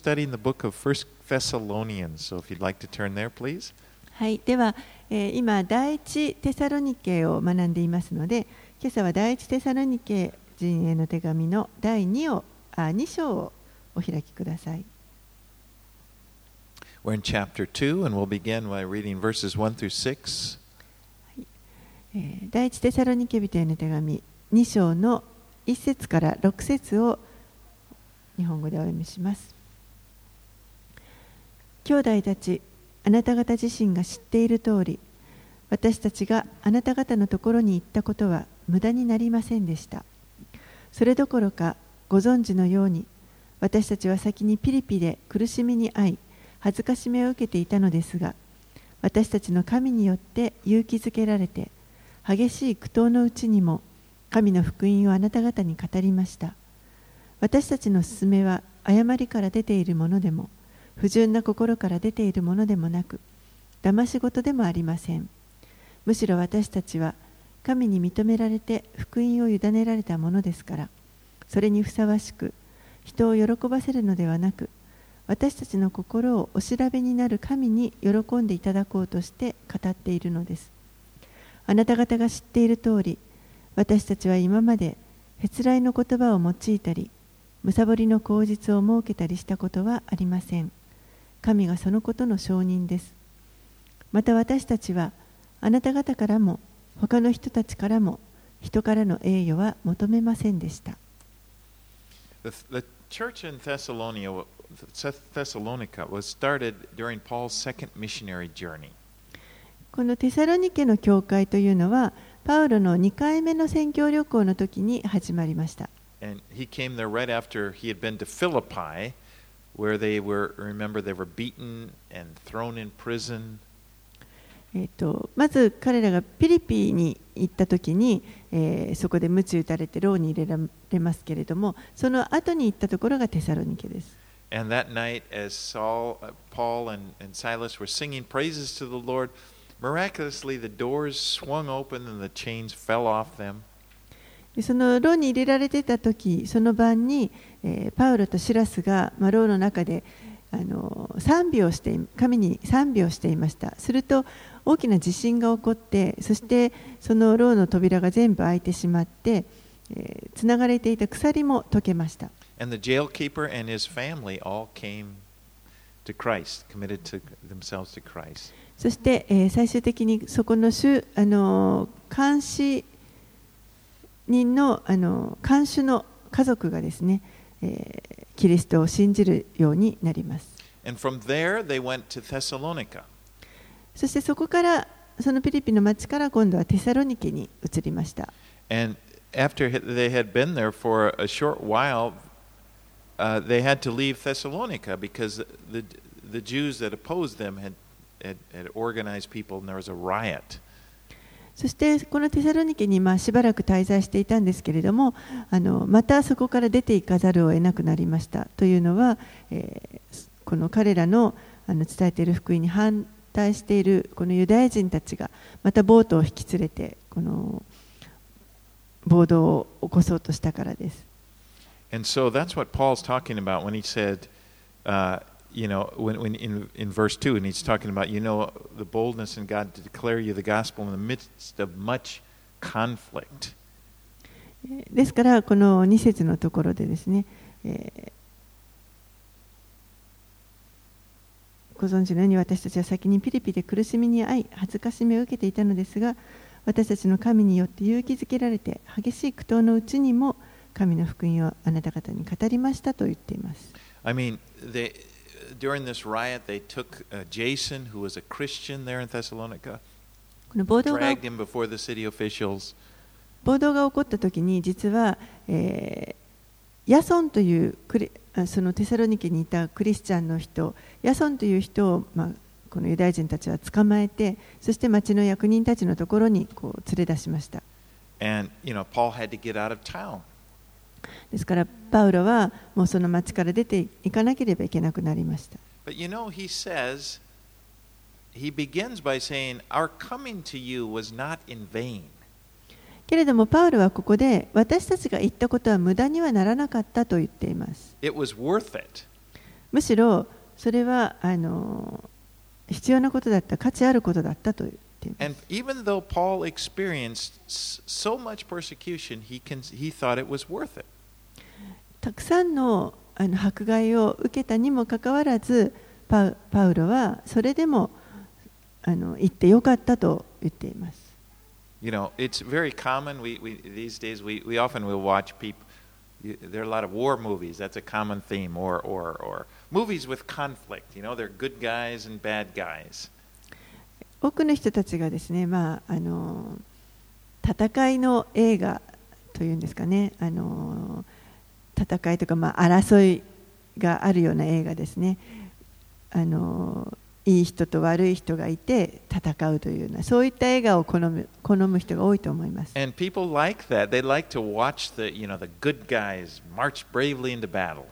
studying the book of First Thessalonians. So if you'd like to turn there, please. はい、では、えー今、第一テサロニケを学んでいますので、今朝は第一テサロニケ人への手紙の第2をあ2章をお開きください。We're in chapter 2, and we'll begin by reading verses 1 through 6. えー第一テサロニケ人への手紙2章の1節から6節を日本語でお読みします。兄弟たち、あなた方自身が知っている通り、私たちがあなた方のところに行ったことは無駄になりませんでした。それどころか、ご存知のように、私たちは先にピリピで苦しみに遭い、恥ずかしめを受けていたのですが、私たちの神によって勇気づけられて、激しい苦闘のうちにも神の福音をあなた方に語りました私たちの勧めは誤りから出ているものでも不純な心から出ているものでもなく騙し事でもありませんむしろ私たちは神に認められて福音を委ねられたものですからそれにふさわしく人を喜ばせるのではなく私たちの心をお調べになる神に喜んでいただこうとして語っているのですあなた方が知っている通り、私たちは今まで、へつらいの言葉を用いたり、むさぼりの口実を設けたりしたことはありません。神がそのことの証人です。また私たちは、あなた方からも、他の人たちからも、人からの栄誉は求めませんでした。The, the church in Thessalonica, Thessalonica was started during Paul's second missionary journey. このテサロニケの教会というのは、パウロの2回目の宣教旅行の時に始まりました。And he came there right after he had been to Philippi, where they were, remember, they were beaten and thrown in prison. えー、とまず彼らがピリピに行った時に、えーそこで鞭打たれて牢に入れられますけれどもその後に行ったところがテサロニケです And that night, as Saul, uh, Paul, and, and Silas were singing praises to the Lord, miraculously the doors swung open and the chains fell off them. でその牢に入れられてた時その晩に、えーパウロとシラスが、まあ、牢の中であの賛美をして神に賛美をしていましたすると大きな地震が起こってそしてその牢の扉が全部開いてしまってえーつながれていた鎖も解けました And the jailkeeper and his family all came to Christ, committed to themselves to Christ. そして、えー最終的にそこの主、あのー監視人の、あのー監守の家族がですね、えーキリストを信じるようになります。そしてそこから、そのピリピの町から今度はテサロニケに移りました。And after they had been there for a short while, uh, they had to leave Thessalonica because the, the Jews that opposed them had, had, had organized people and there was a riot. そしてこのテサロニケにましばらく滞在していたんですけれどもあのまたそこから出ていかざるを得なくなりましたというのは、えーこの彼らのあの伝えている福音に反対しているこのユダヤ人たちがまたボートを引き連れてこの暴動を起こそうとしたからです。And so that's what Paul's talking about when he said, uh, you know, when, when in, in verse 2, and he's talking about, you know, the boldness in God to declare you the gospel in the midst of much conflict. ですからこの2節のところでですね、えーご存知のように私たちは先にピリピで苦しみに遭い恥ずかしめを受けていたのですが私たちの神によって勇気づけられて激しい苦闘のうちにも神の福音をあなた方に語りましたと言っています。I mean, they, during this riot, they took uh, Jason, who was a Christian there in Thessalonica, この暴動が dragged him before the city officials, 暴動が起こった時に実は、えーヤソンというクリあそのテサロニケにいたクリスチャンの人ヤソンという人を、まあ、このユダヤ人たちは捕まえてそして町の役人たちのところにこう連れ出しました and, you know, Paul had to get out of town. ですから、パウロはもうその町から出て行かなければいけなくなりました。けれども、パウロはここで私たちが言ったことは無駄にはならなかったと言っています。It むしろそれはあの必要なことだった、価値あることだったと言っています。たくさんのあの迫害を受けたにもかかわらずパウパウロはそれでもあの行ってよかったと言っています You know, it's very common. We, we, these days, we, we often will watch people. There are a lot of war movies. That's a common theme. Or, or, or movies with conflict. You know, they're good guys and bad guys. 多くの人たちがですね、まあ、あの戦いの映画というんですかねあの戦いとか、まあ、争いがあるような映画ですねあのいい人と悪い人がいて戦うというようなそういった映画を好む好む人が多いと思います And people like that. They like to watch the, you know, the good guys march bravely into battle.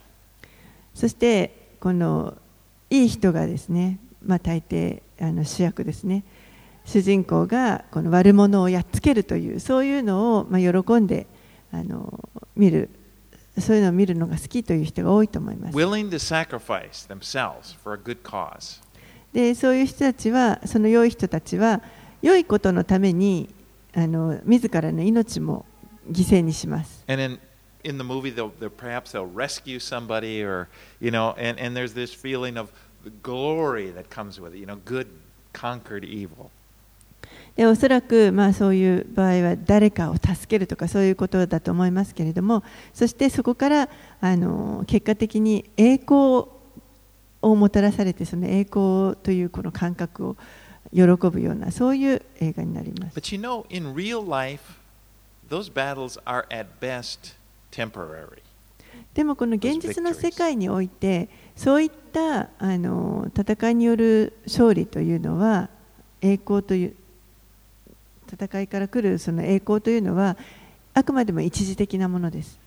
そしてこのいい人がですね、まあ、大抵あの主役ですね主人公がこの悪者をやっつけるというそういうのをまあ喜んであの見るそういうのを見るのが好きという人が多いと思います willing to sacrifice themselves for a good cause. でそういう人たちはその良い人たちは良いことのためにあの自らの命も犠牲にします And in, in the movie, they'll, they'll perhaps they'll rescue somebody, or you know, and, and there's this feeling of the glory that comes with it. You know, good conquered evil. でおそらく、まあ、そういう場合は誰かを助けるとかそういうことだと思いますけれどもそしてそこからあの結果的に栄光をもたらされてその栄光というこの感覚を喜ぶようなそういう映画になります But you know, in real life, those battles are at best temporary. でもこの現実の世界においてそういったあの戦いによる勝利というのは栄光という戦いから来るその栄光というのはあくまでも一時的なものです。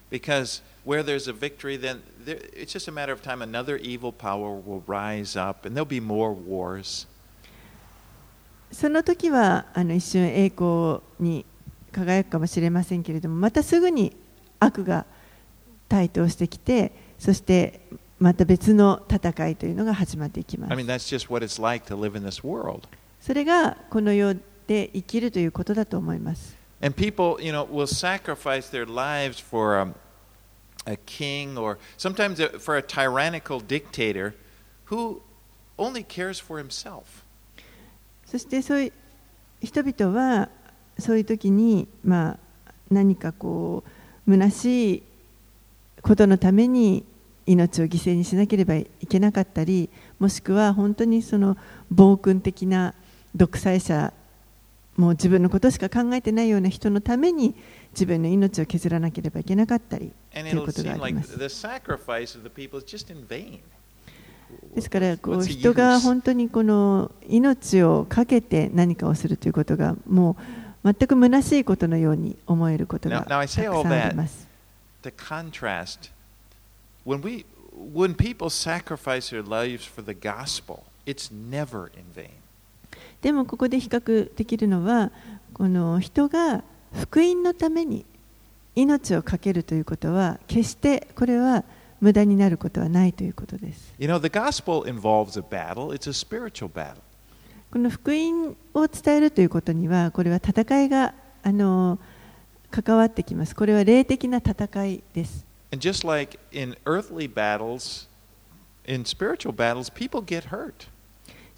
その時はあの一瞬栄光に輝くかもしれませんけれども、またすぐに悪が台頭してきて、そしてまた別の戦いというのが始まっていきます。それがこの世で生きるということだと思います And people, you know, will sacrifice their lives for um, a king or sometimes uh, for a tyrannical dictator who only cares for himself. そしてそういう人々はそういう時に、まあ、何かこう虚しいことのために命を犠牲にしなければいけなかったりもしくは本当にその暴君的な独裁者もう自分のことしか考えてないような人のために自分の命を削らなければいけなかったりとい。ですからこう人が本当にこの命をかけて何かをするということがもう全く虚しいことのように思えることがたくさんあります。When we, when people sacrifice their lives for the gospel, it's never in vain. でもここで比較できるのはこの人が福音のために命を懸けるということは決してこれは無駄になることはないということです。You know, the gospel involves a battle. It's a spiritual battle. この福音を伝えるということにはこれは戦いがあの関わってきます。これは霊的な戦いです。And just like in earthly battles, in spiritual battles, people get hurt.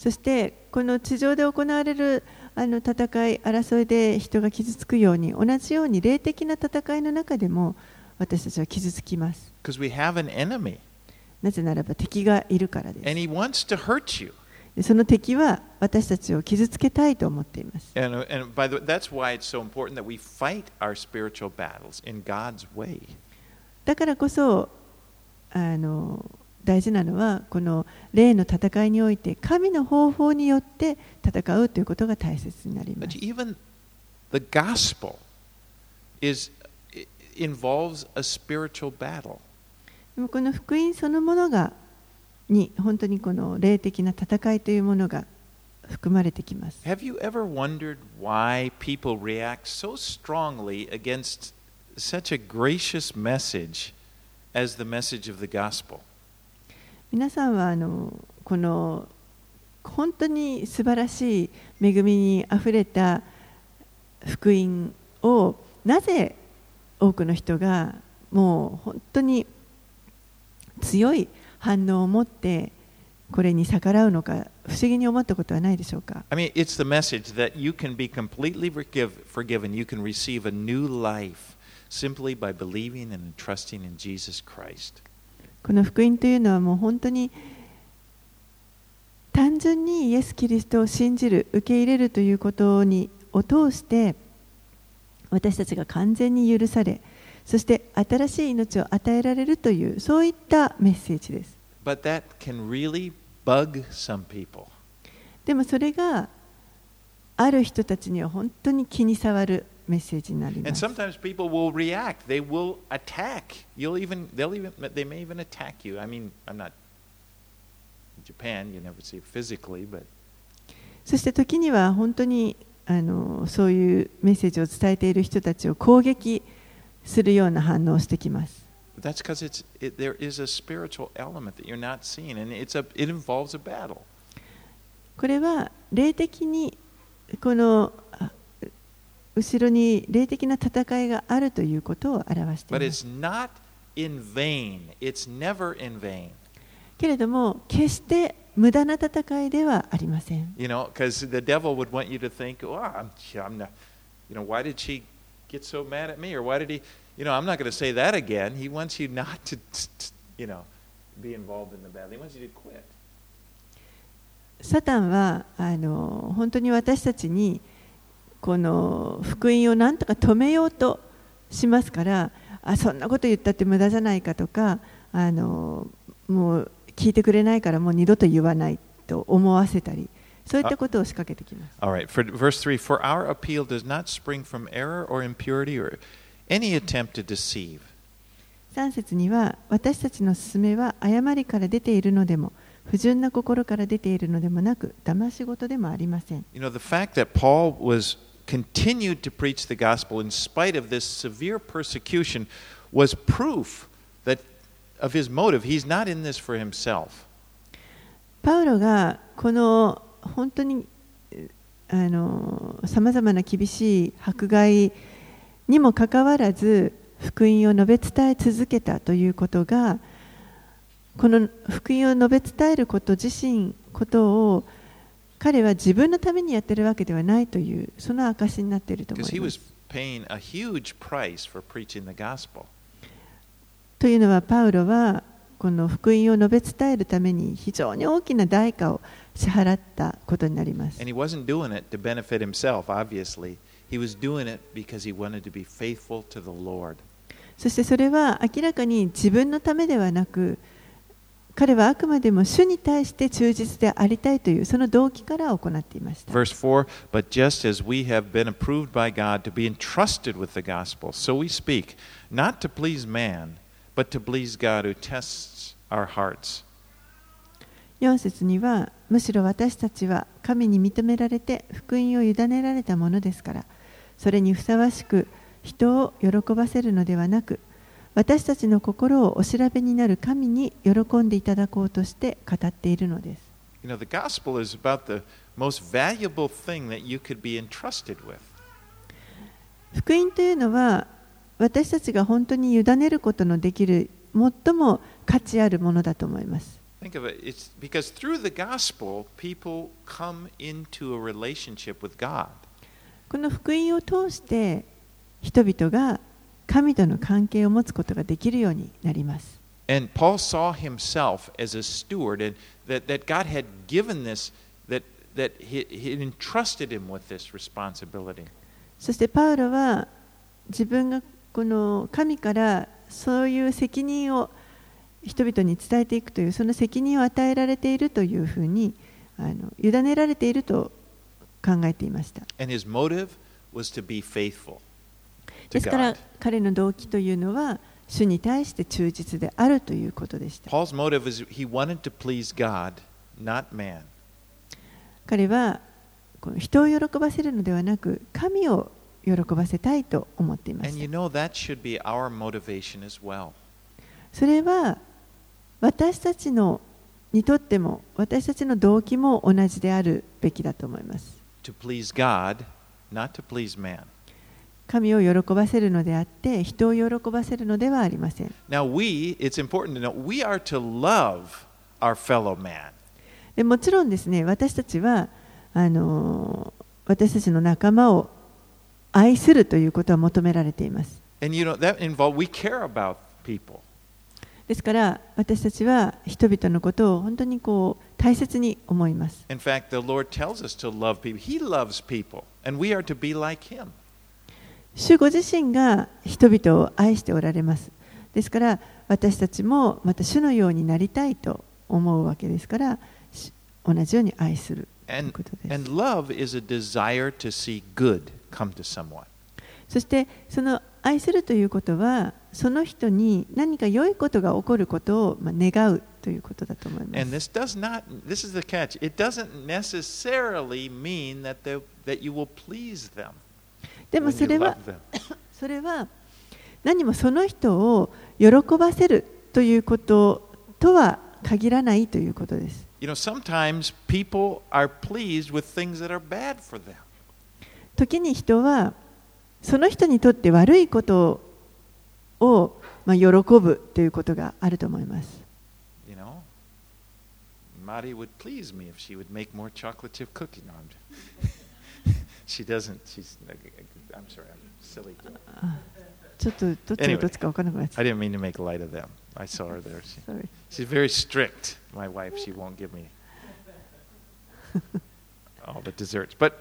そしてこの地上で行われるあの戦い争いで人が傷つくように同じように霊的な戦いの中でも私たちは傷つきます。We have an enemy. なぜならば敵がいるからです。And he wants to hurt you. その敵は私たちを傷つけたいと思っています。だからこそ、あの大事なのはこの霊の戦いにおいて神の方法によって戦うということが大切になります。even the gospel is i- involves a spiritual battle. でもこの福音そのものがに本当にこの霊的な戦いというものが含まれてきます。Have you ever wondered why people react so strongly against such a gracious message as the message of the gospel? 皆さんはあのこの本当に素晴らしい恵みにあふれた福音をなぜ多くの人がもう本当に強い反応を持ってこれに逆らうのか不思議に思ったことはないでしょうか I mean, it's the message that you can be completely forgive, forgiven. You can receive a new life simply by believing and trusting in Jesus Christ. この福音というのはもう本当に単純にイエス・キリストを信じる受け入れるということにを通して私たちが完全に許されそして新しい命を与えられるというそういったメッセージです But that can really bug some people. でもそれがある人たちには本当に気に障るメッセージになり And ます sometimes people will react. They will attack. You'll even they'll even they may even attack you. I mean, I'm not in Japan, you never see it physically, but そして時には本当にあのそういうメッセージを伝えている人たちを攻撃するような反応をしてきます。That's because it's it, there is a spiritual element that you're not seeing, and it's a it involves a battle. これは霊的にこのあ後ろに霊的な戦いがあるということを表してい But ます it's not in vain. It's never in vain. けれども決して無駄な戦いではありません You know, because the devil would want you to think, "Oh, I'm, I'm not. You know, why did she get so mad at me, or why did he? You know, I'm not going to say that again." He wants you not to, you know, be involved in the battle. He wants you to quit. サタンはあの本当に私たちにこの福音をなんとか止めようとしますからあそんなこと言ったって無駄じゃないかとかあのもう聞いてくれないからもう二度と言わないと思わせたりそういったことを仕掛けてきます。All right. For verse three, for our appeal does not spring from error or impurity or any attempt to deceive. 3節には私たちの勧めは誤りから出ているのでも不純な心から出ているのでもなく騙し事でもありません You know, the fact that Paul was continued to preach the gospel in spite of this severe persecution was proof that of his motive. He's not in this for himself. パウロがこの本当にさまざまな厳しい迫害にもかかわらず福音を述べ伝え続けたということがこの福音を述べ伝えること自身ことを彼は自分のためにやってるわけではないという、その証になっていると思います。というのは、パウロはこの福音を述べ伝えるために非常に大きな代価を支払ったことになります。そしてそれは明らかに自分のためではなく、彼はあくまでも主に対して忠実でありたいというその動機から行っていました。Verse 4 But just as we have been approved by God to be entrusted with the gospel, so we speak, not to please man, but to please God who tests our hearts. 4節にはむしろ私たちは神に認められて福音を委ねられたものですからそれにふさわしく人を喜ばせるのではなく私たちの心をお調べになる神に喜んでいただこうとして語っているのです。福音というのは私たちが本当に委ねることのできる最も価値あるものだと思います。この福音を通して人々が神との関係を持つことができるようになります。And Paul saw himself as a steward, and that, that God had given this, that, that he, he entrusted him with this responsibility. そしてパウロは自分がこの神からそういう責任を人々に伝えていくというその責任を与えられているというふうにあの委ねられていると考えていました。And his motive was to be faithful ですから彼の動機というのは主に対して忠実であるということでした。Paul's は人を喜ばせるのではなく神を喜ばせたいと思っていまし。それは私たちのにとっても私たちの動機も同じであるべきだと思います。神を喜ばせるのであって人を喜ばせるのではありません Now, we, it's important to know, we are to love our fellow man. でもちろんですね私たちはあの私たちの仲間を愛するということは求められています And you know, that involves, we care about people. ですから私たちは人々のことを本当にこう大切に思います In fact, the Lord tells us to love people. He loves people, and we are to be like Him. 主ご自身が人々を愛しておられます。ですから私たちもまた主のようになりたいと思うわけですから同じように愛するということです。And, and そしてその愛するということはその人に何か良いことが起こることを願うということだと思います。And this does not, this is the catch, it doesn't necessarily mean that, the, that you. でもそれは、それは何もその人を喜ばせるということとは限らないということです。時に人はその人にとって悪いことを、まあ、喜ぶということがあると思います。マリは私が作るチョコレートクッキーを作る。I'm sorry. I'm silly. ちょっとどっちがどっちか分からなくなっちゃ I っ didn't mean to make light of them. I saw her there. She, た。Sorry she's very strict. My wife. She won't give me all the desserts. But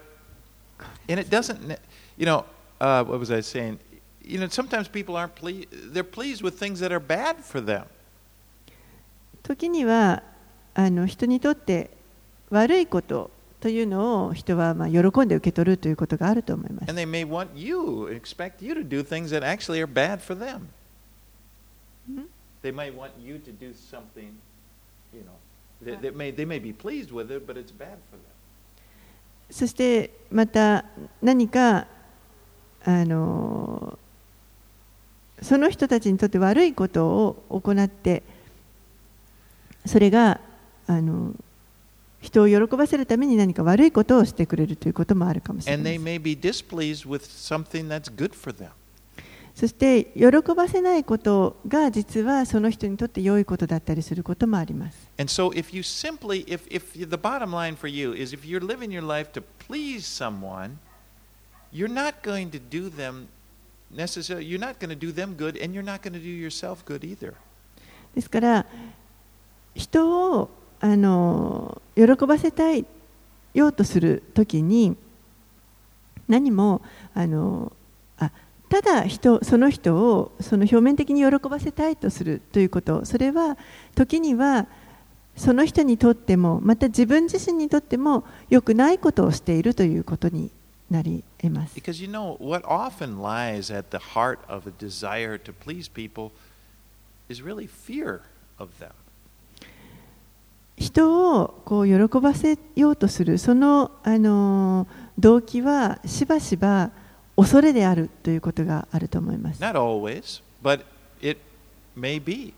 and it doesn't. ne- You know, uh, what was I saying? You know, sometimes people aren't pleased. They're pleased with things that are bad for them. 時にはあの人にとって悪いこと というのを人はまあ喜んで受け取るということがあると思います。そしてまた何かあのその人たちにとって悪いことを行ってそれがあの人を喜ばせるために何か悪いことをしてくれるということもあるかもしれないそして喜ばせないことが実はその人にとって良いことだったりすることもあります。So、if ですから人をあの喜ばせたいようとするときに何もあのあただ人その人をその表面的に喜ばせたいとするということそれは時にはその人にとってもまた自分自身にとっても良くないことをしているということになり得ます。Because you know, what often lies at the heart of a desire to please people is really fear of them. 人をこう喜ばせようとするその、あの動機はしばしば恐れであるということがあると思います。Not always, but it may be.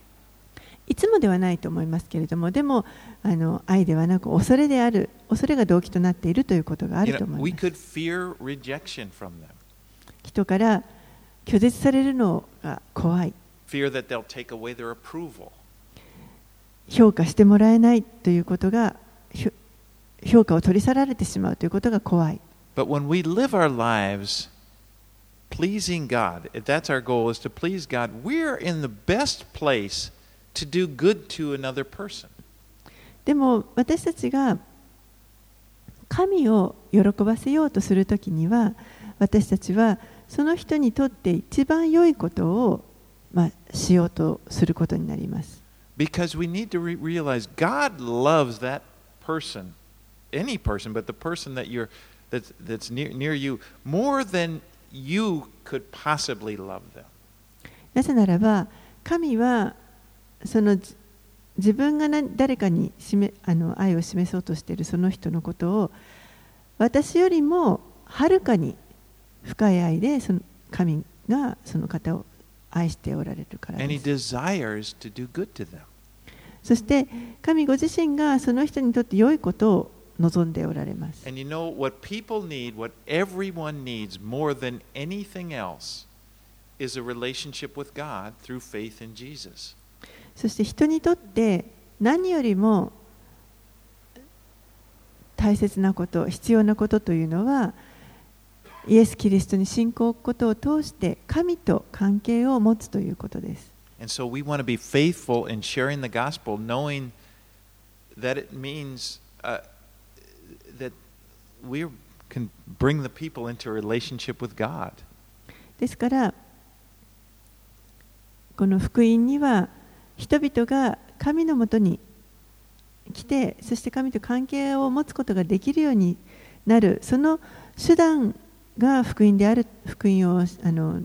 いつもではないと思いますけれども、でもあの愛ではなく恐れである、恐れが動機となっているということがあ You ると know, 思 we います。could fear rejection from them, 人から拒絶されるのが怖い、fear that they'll take away their approval. 評価してもらえないということが、評価を取り去られてしまうということが怖い。But when we live our lives pleasing God, if that's our goal is to please God, we're in the best place to do good to another person. でも私たちが神を喜ばせようとするときには私たちはその人にとって一番良いことを、まあ、しようとすることになります。Because we need to re- realize God loves that person, any person, but the person that you're that's, that's near, near you more than you could possibly love them. なぜならば神はその自分が誰かに示あの愛を示そうとしているその人のことを私よりもはるかに深い愛でその神がその方を愛しておられるから。そして神ご自身がその人にとって良いことを望んでおられます。そして人にとって何よりも大切なこと、必要なことというのは、イエス・キリストに信仰ことを通して神と関係を持つということです。ですから、この福音には人々が神のもとに来て、そして神と関係を持つことができるようになる、その手段が福音である、福音をあの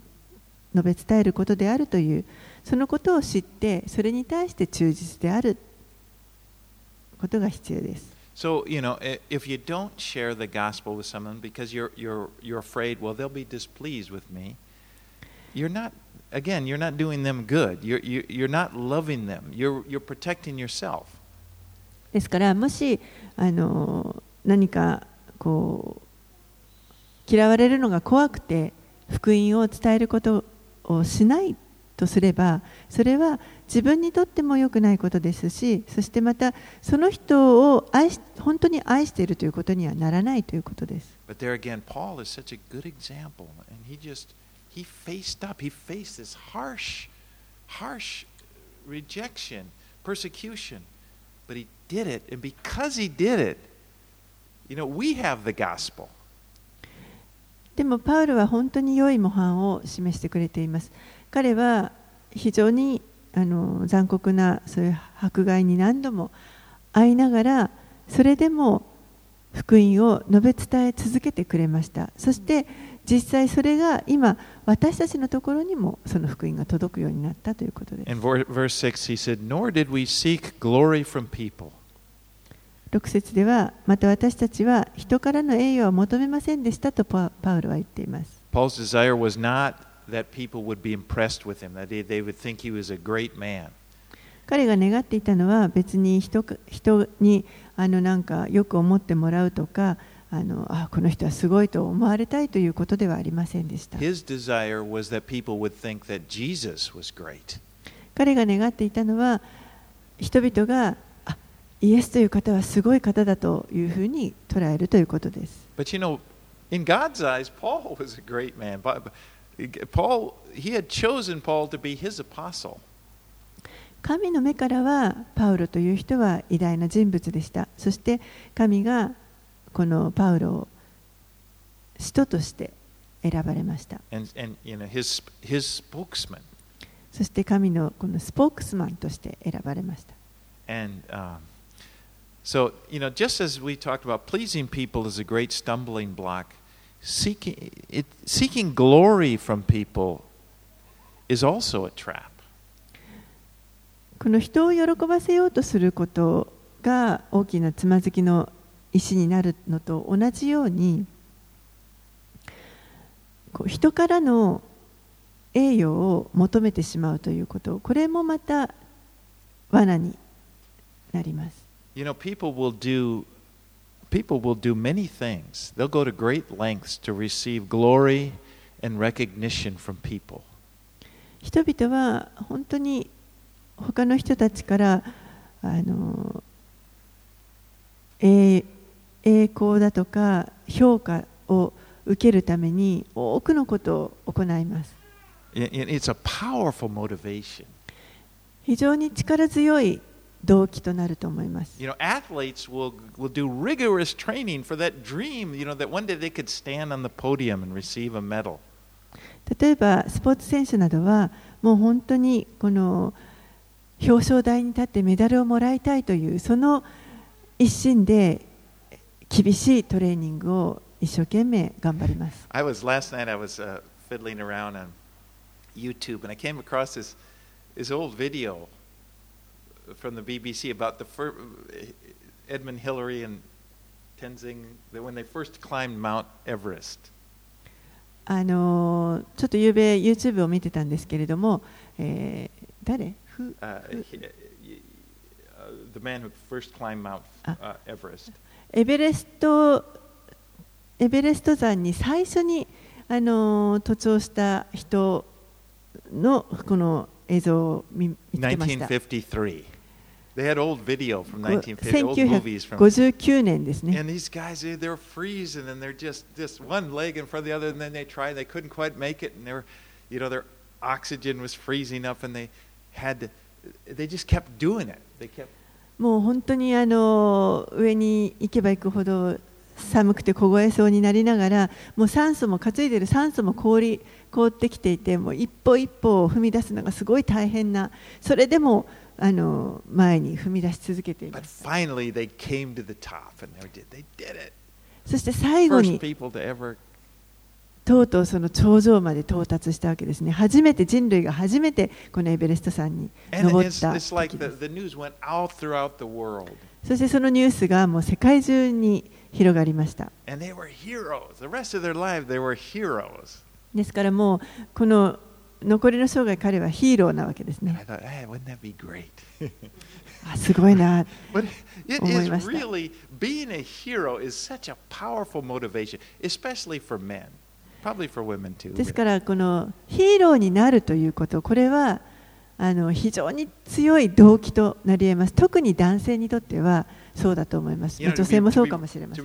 述べ伝えることであるという、そのことを知って、それに対して忠実であることが必要です。So, you know, if you don't share the gospel with someone because you're, you're, you're afraid, well, they'll be displeased with me, you're not, again, you're not doing them good. You're, you're, you're not loving them. You're, you're protecting yourself. ですからもしあの何かこう嫌われるのが怖くて福音を伝えることをしないとすればそれは自分にとっても良くないことですしそしてまたその人を愛し本当に愛しているということにはならないということです。でもパウルは本当に良い模範を示してくれています。彼は非常にあの残酷なそういう迫害に何度も遭いながらそれでも福音を述べ伝え続けてくれました。そして実際それが今私たちのところにもその福音が届くようになったということです。In ver- verse 6, he said, Nor did we seek glory from people. 6節ではまた私たちは人からの栄誉は求めませんでしたとパパウルは言っています。Paul's desire was not that people would be impressed with him, that they, they would think he was a great man. 彼が願っていたのは別に人か人にあのなんかよく思ってもらうとかあのあこの人はすごいと思われたいということではありませんでした。His desire was that people would think that Jesus was great. 彼が願っていたのは人々があイエスという方はすごい方だというふうに捉えるということです。Paul. Paul, 神の目からは、パウロという人は偉大な人物でした。そして、神がこのパウロを人として選ばれました。そして、神のこのスポークスマンとして選ばれました。So, you know, just as we talked about pleasing people is a great stumbling block, seeking, it, seeking glory from people is also a trap. この人を喜ばせようとすることが大きなつまずきの石になるのと同じようにこう人からの栄誉を求めてしまうということこれもまた罠になります。You know, people will do people will do many things. They'll go to great lengths to receive glory and recognition from people. 人々は本当に他の人たちからあの栄栄光だとか評価を受けるために多くのことを行います。It's a powerful motivation. 非常に力強い動機となると思います。You know, athletes will will do rigorous training for that dream, you know, that one day they could stand on the podium and receive a medal. 例えばスポーツ選手などはもう本当にこの表彰台に立ってメダルをもらいたいというその一心で厳しいトレーニングを一生懸命頑張ります。I was last night I was uh, fiddling around on YouTube and I came across this this old video from the BBC about the fir- Edmund Hillary and Tenzing that when they first climbed Mount Everest. あのちょっと夕べ YouTube を見てたんですけれども、えー誰ふ Uh, he- the man who first climbed Mount uh, Everest. エベレストエベレスト山に最初にあの登頂した人のこの映像を見見つけました。1953. They had old video from 1950, old movies from. 1959年ですね。And these guys, they, they're freezing, and they're just just one leg in front of the other, and then they tried, they couldn't quite make it, and they were, you know, their oxygen was freezing up, and they had to, they just kept doing it. They kept. もう本当にあの上に行けば行くほど寒くて凍えそうになりながらもう酸素も担いでる酸素も氷凍ってきていてもう一歩一歩を踏み出すのがすごい大変なそれでもあの前に踏み出し続けていました。そして最後に、とうとうその頂上まで到達したわけですね。初めて人類が初めてこのエベレストさんに登った時です。そしてそのニュースがもう世界中に広がりました。ですからもうこの残りの生涯彼はヒーローなわけですね。あすごいな。思いましですから、このヒーローになるということ、これはあの非常に強い動機となり得ます。特に男性にとってはそうだと思います。女性もそうかもしれません。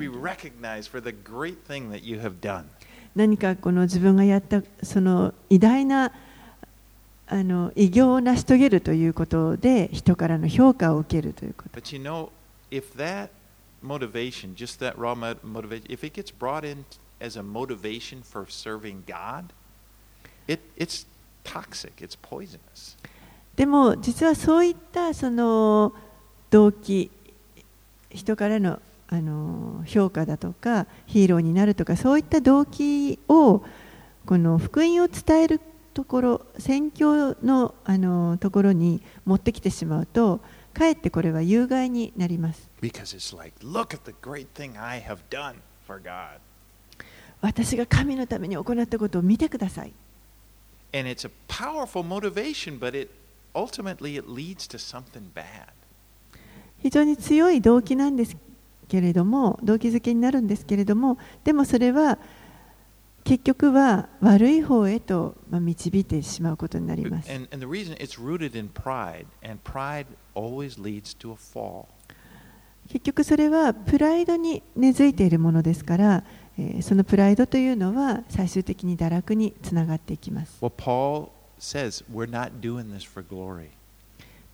何かこの自分がやったその偉大なあの偉業を成し遂げるということで人からの評価を受けるということ But you know, if that motivation, just that raw mo- motivation, if it gets brought in as a motivation for serving God, it, it's toxic, it's poisonous. でも実はそういったその動機人からのあの評価だとかヒーローになるとかそういった動機をこの福音を伝えるところ宣教の,あのところに持ってきてしまうとかえってこれは有害になります。私が神のために行ったことを見てください。非常に強い動機なんですけれども動機づけになるんですけれどもでもそれは結局は悪い方へとまあ導いてしまうことになります。And, and pride, pride. 結局それはプライドに根付いているものですから、えーそのプライドというのは最終的に堕落につながっていきます。Well,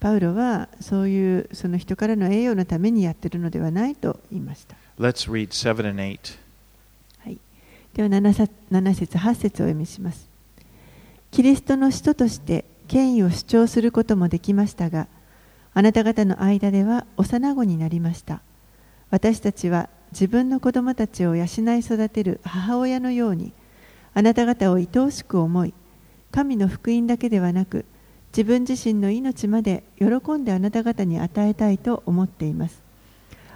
パウロはそういうその人からの栄誉のためにやっているのではないと言いました。Let's read 7 and 8. はい、では 7, さ7節8節をお読みします。キリストの使徒として権威を主張することもできましたが、あなた方の間では幼子になりました。私たちは自分の子供たちを養い育てる母親のように、あなた方を愛おしく思い、神の福音だけではなく、自分自身の命まで喜んであなた方に与えたいと思っています。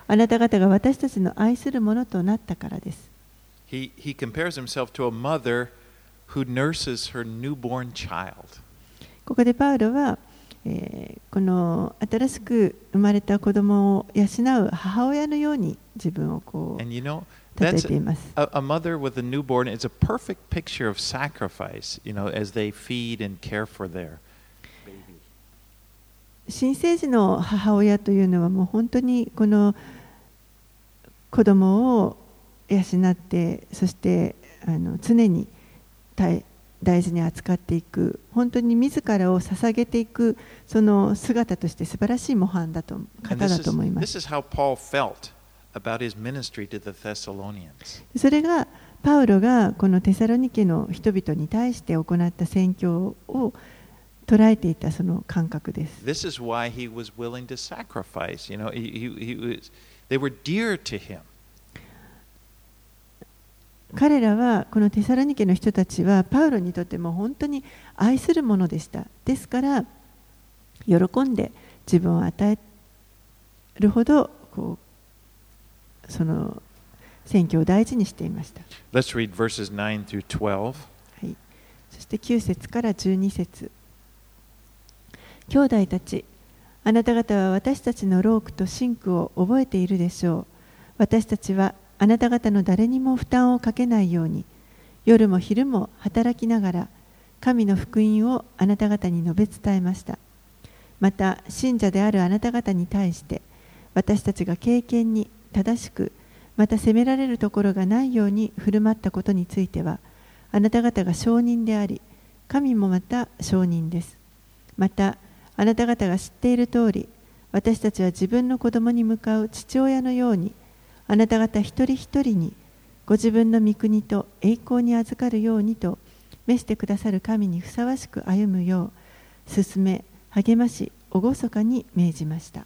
あなた方が私たちの愛するものとなったからです。He, he compares himself to a mother who nurses her newborn child. ここでパウロは、えーこの新しく生まれた子供を養う母親のように自分をこう And you know, 例え that's ています。a, a mother with a newborn is a perfect picture of sacrifice, you know, as they feed and care for their. 新生児の母親というのはもう本当にこの子供を養ってそしてあの常に大大事に扱っていく本当に自らを捧げていくその姿として素晴らしい模範だと方だと思います。それがパウロがこのテサロニケの人々に対して行った宣教を捉えていたその感覚です。This is why he was willing to sacrifice. You know, he, he, he was, they were dear to him. 彼らはこのテサロニケの人たちはパウロにとっても本当に愛するものでした。ですから喜んで自分を与えるほどこうその選挙を大事にしていました。Let's read verses 9 through 12. はい、そして9節から12節兄弟たちあなた方は私たちの労苦と辛苦を覚えているでしょう。私たちはあなた方の誰にも負担をかけないように、夜も昼も働きながら、神の福音をあなた方に述べ伝えました。また、信者であるあなた方に対して、私たちが経験に正しく、また責められるところがないように振る舞ったことについては、あなた方が証人であり、神もまた証人です。また、あなた方が知っている通り、私たちは自分の子供に向かう父親のように、あなた方一人一人にご自分の御国と栄光に預かるようにと召してくださる神にふさわしく歩むよう進め励まし厳かに命じました。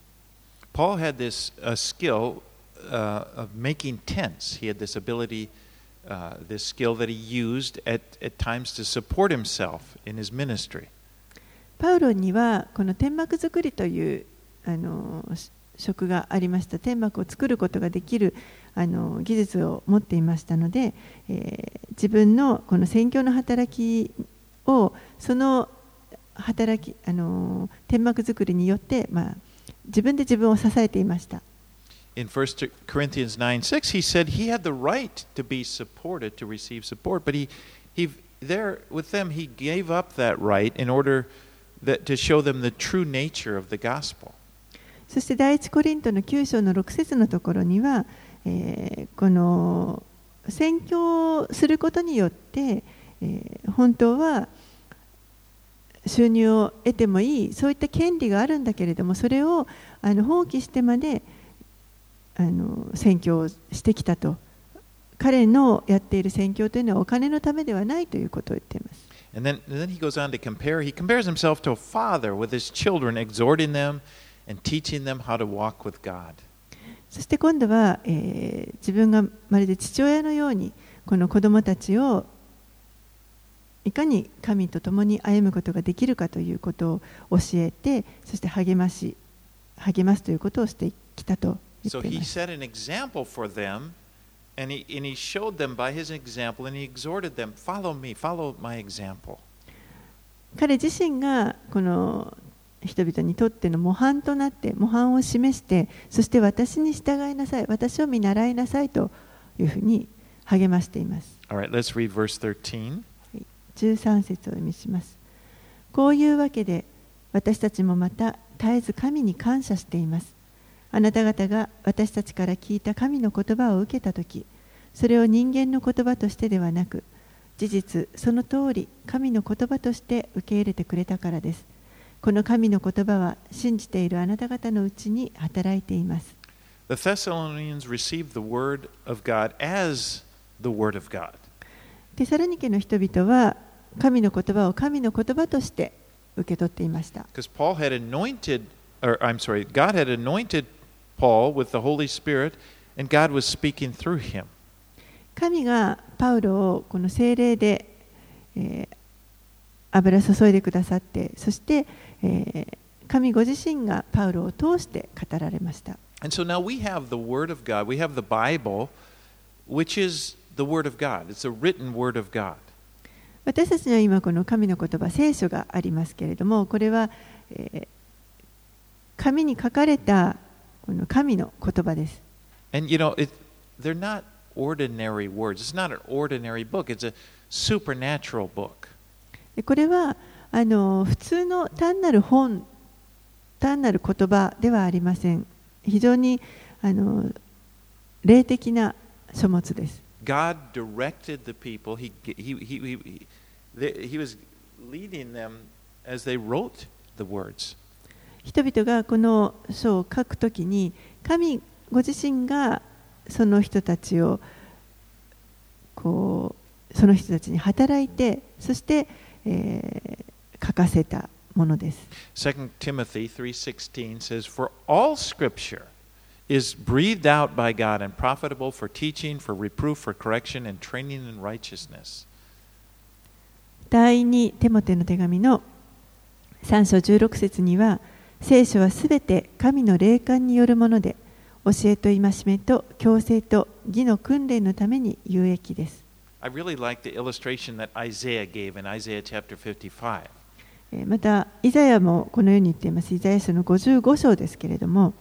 Paul had this uh, skill uh, of making tents. He had this ability, uh, this skill that he used at, at times to support himself in his ministry. パウロにはこの天幕作りというあの職がありました天幕を作ることができるあの技術を持っていましたので、えー、自分のこの宣教の働きをその働きあの天幕作りによって、まあ、自分で自分を支えていました。In 1 Corinthians 9 6, he said he had the right to be supported, to receive support, but he, he there with them, he gave up that right in order to show them the true nature of the gospel. そして第一コリントの9章の6節のところには、えー、この宣教することによって、えー、本当は収入を得てもいいそういった権利があるんだけれどもそれをあの放棄してまであの宣教をしてきたと彼のやっている宣教というのはお金のためではないということを言っています。And then, and then he goes on to compare, he compares himself to a father with his children, exhorting them and teaching them how to walk with God. そして今度は、えー、自分がまるで父親のようにこの子供たちをいかに神と共に歩むことができるかということを教えてそして励まし励ますということをしてきたと言っています。So and he, and he showed them by his example and he exhorted them, follow me, follow my example. 彼自身がこの人々にとっての模範となって模範を示してそして私に従いなさい私を見習いなさいというふうに励ましています。Right, 13. 13節を意味します。こういうわけで私たちもまた絶えず神に感謝しています。あなた方が私たちから聞いた神の言葉を受けたとき、それを人間の言葉としてではなく、事実、その通り神の言葉として受け入れてくれたからです。この神の言葉は信じているあなた方のうちに働いています。The Thessalonians received the word of God as the word of God. テサロニケの人々は神の言葉を神の言葉として受け取っていました。Because Paul had anointed, or I'm sorry, God had anointed Paul with the Holy Spirit, and God was speaking through him. 神がパウロをこの聖霊で、えー、油注いでくださって、そして、えー、神ご自身がパウロを通して語られました。And so now we have the Word of God, we have the Bible, which is the Word of God. It's a written Word of God. 私たちには今この神の言葉、聖書がありますけれども、これは、えー、紙に書かれた神の言葉です。And you know, it, they're not ordinary words. It's not an ordinary book. It's a supernatural book. これはあの普通の単なる本、単なる言葉ではありません。非常にあの霊的な書物です。God directed the people, he, he, he, he, he was leading them as they wrote the words. 人々がこの書を書くときに、神ご自身がその人たちをこうその人たちに働いて、そしてえー、書かせたものです。2 Timothy 3:16 says, For all scripture is breathed out by God and profitable for teaching, for reproof, for correction, and training in righteousness. 第2テモテの手紙の3章16節には、聖書はすべて神の霊感によるもので、教えと戒めと強制と義の訓練のために有益です。I really like the illustration that Isaiah gave in Isaiah chapter 55. えーまた、イザヤもこのように言っています。イザヤ書の55章ですけれども、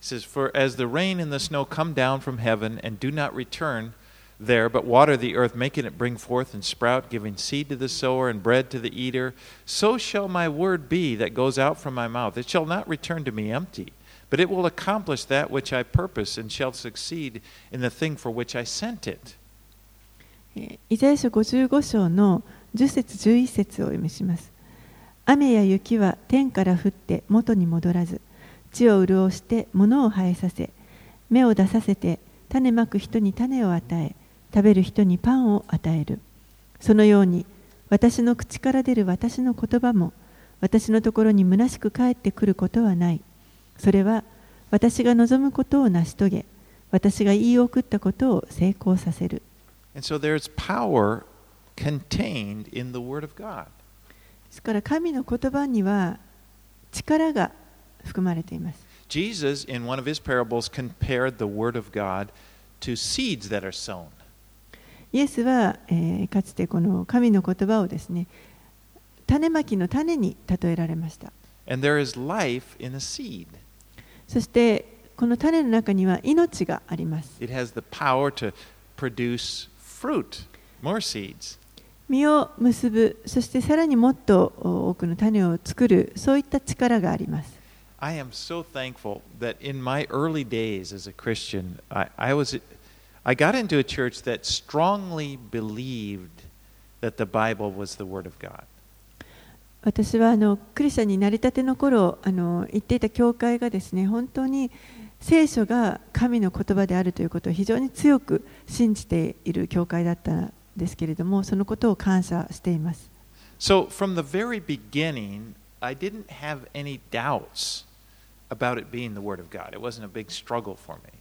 It says, For as the rain and the snow come down from heaven and do not return there, but water the earth, making it bring forth and sprout, giving seed to the sower and bread to the eater, so shall my word be that goes out from my mouth. It shall not return to me empty, but it will accomplish that which I purpose and shall succeed in the thing for which I sent it. えーイザヤ書55章の10節11節をお読みします。雨や雪は天から降って元に戻らず、地を潤して物を生えさせ、芽を出させて種まく人に種を与え、 食べる人にパンを与える。そのように私の口から出る私の言葉も私のところに虚しく帰ってくることはない。それは私が望むことを成し遂げ私が言い送ったことを成功させる、so、でから神の言葉には力が含まれています。Jesus in one of his parables compared the word of God to seeds that are sown. イエスは、えーかつてこの神の言葉をですね種まきの種に例えられました。And there is life in a seed. そしてこの種の中には命があります。It has the power to produce fruit, more seeds. 実を結ぶ、そしてさらにもっと多くの種を作る、そういった力があります。I am so thankful that in my early days as a Christian, I, I was I got into a church that strongly believed that the Bible was the Word of God. 私はあのクリスチャンになりたての頃あの行っていた教会がですね本当に聖書が神の言葉であるということを非常に強く信じている教会だったんですけれどもそのことを感謝しています So from the very beginning, I didn't have any doubts about it being the Word of God. It wasn't a big struggle for me.